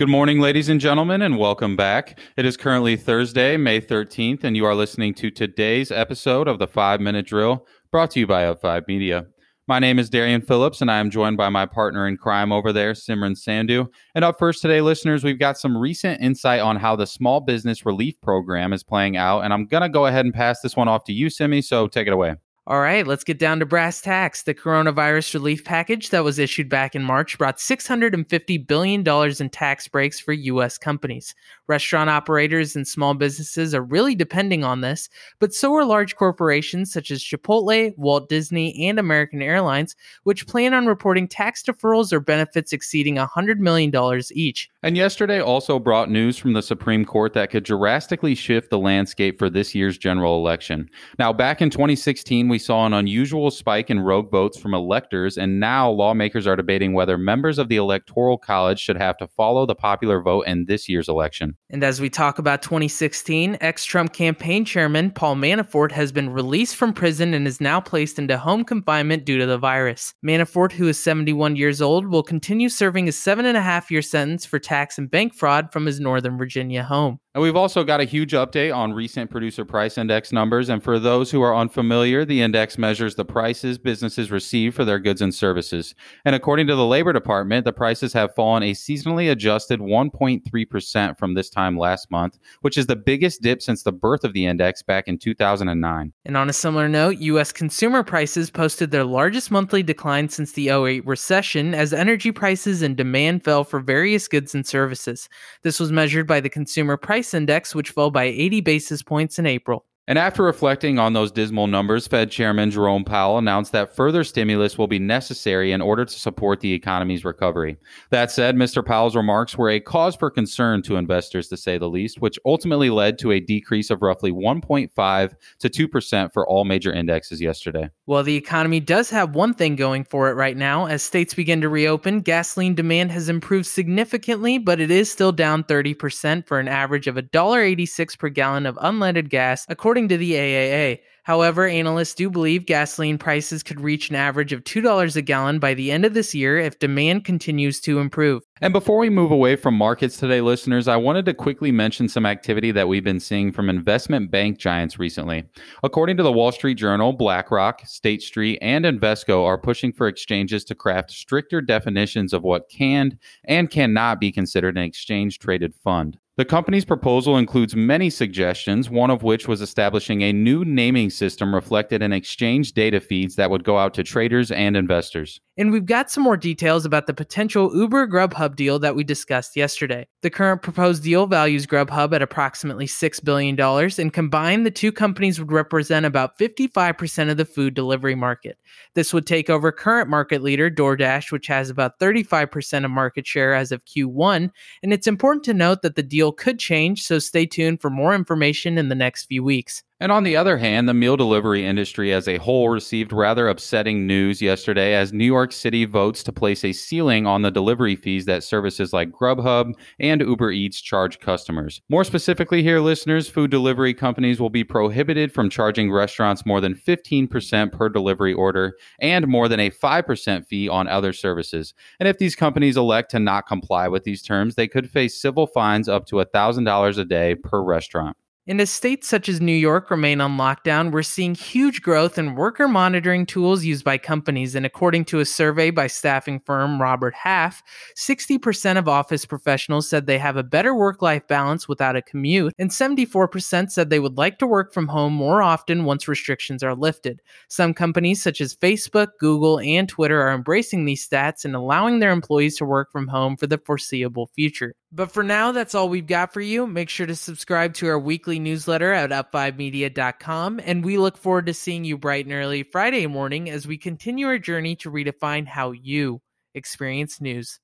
Good morning, ladies and gentlemen, and welcome back. It is currently Thursday, May 13th, and you are listening to today's episode of the 5 Minute Drill brought to you by Up5 Media. My name is Darian Phillips, and I am joined by my partner in crime over there, Simran Sandhu. And up first today, listeners, we've got some recent insight on how the Small Business Relief Program is playing out. And I'm going to go ahead and pass this one off to you, Simi, so take it away. All right, let's get down to brass tacks. The coronavirus relief package that was issued back in March brought $650 billion in tax breaks for U.S. companies. Restaurant operators and small businesses are really depending on this, but so are large corporations such as Chipotle, Walt Disney, and American Airlines, which plan on reporting tax deferrals or benefits exceeding $100 million each. And yesterday also brought news from the Supreme Court that could drastically shift the landscape for this year's general election. Now, back in 2016, we saw an unusual spike in rogue votes from electors, and now lawmakers are debating whether members of the Electoral College should have to follow the popular vote in this year's election. And as we talk about 2016, ex Trump campaign chairman Paul Manafort has been released from prison and is now placed into home confinement due to the virus. Manafort, who is 71 years old, will continue serving a seven and a half year sentence for tax and bank fraud from his Northern Virginia home. And we've also got a huge update on recent producer price index numbers. And for those who are unfamiliar, the index measures the prices businesses receive for their goods and services. And according to the Labor Department, the prices have fallen a seasonally adjusted 1.3% from this time last month, which is the biggest dip since the birth of the index back in 2009. And on a similar note, U.S. consumer prices posted their largest monthly decline since the 08 recession as energy prices and demand fell for various goods and services. This was measured by the Consumer Price price index, which fell by 80 basis points in April. And after reflecting on those dismal numbers, Fed Chairman Jerome Powell announced that further stimulus will be necessary in order to support the economy's recovery. That said, Mr. Powell's remarks were a cause for concern to investors, to say the least, which ultimately led to a decrease of roughly 1.5 to 2% for all major indexes yesterday. Well, the economy does have one thing going for it right now. As states begin to reopen, gasoline demand has improved significantly, but it is still down 30% for an average of $1.86 per gallon of unleaded gas, according according to the AAA. However, analysts do believe gasoline prices could reach an average of $2 a gallon by the end of this year if demand continues to improve. And before we move away from markets today, listeners, I wanted to quickly mention some activity that we've been seeing from investment bank giants recently. According to the Wall Street Journal, BlackRock, State Street, and Invesco are pushing for exchanges to craft stricter definitions of what can and cannot be considered an exchange traded fund. The company's proposal includes many suggestions, one of which was establishing a new naming system reflected in exchange data feeds that would go out to traders and investors. And we've got some more details about the potential Uber Grubhub deal that we discussed yesterday. The current proposed deal values Grubhub at approximately $6 billion, and combined, the two companies would represent about 55% of the food delivery market. This would take over current market leader DoorDash, which has about 35% of market share as of Q1. And it's important to note that the deal could change, so stay tuned for more information in the next few weeks. And on the other hand, the meal delivery industry as a whole received rather upsetting news yesterday as New York City votes to place a ceiling on the delivery fees that services like Grubhub and Uber Eats charge customers. More specifically, here, listeners, food delivery companies will be prohibited from charging restaurants more than 15% per delivery order and more than a 5% fee on other services. And if these companies elect to not comply with these terms, they could face civil fines up to $1,000 a day per restaurant. In as states such as New York remain on lockdown, we're seeing huge growth in worker monitoring tools used by companies. And according to a survey by staffing firm Robert Half, 60% of office professionals said they have a better work life balance without a commute, and 74% said they would like to work from home more often once restrictions are lifted. Some companies, such as Facebook, Google, and Twitter, are embracing these stats and allowing their employees to work from home for the foreseeable future. But for now, that's all we've got for you. Make sure to subscribe to our weekly newsletter at up5media.com, and we look forward to seeing you bright and early Friday morning as we continue our journey to redefine how you experience news.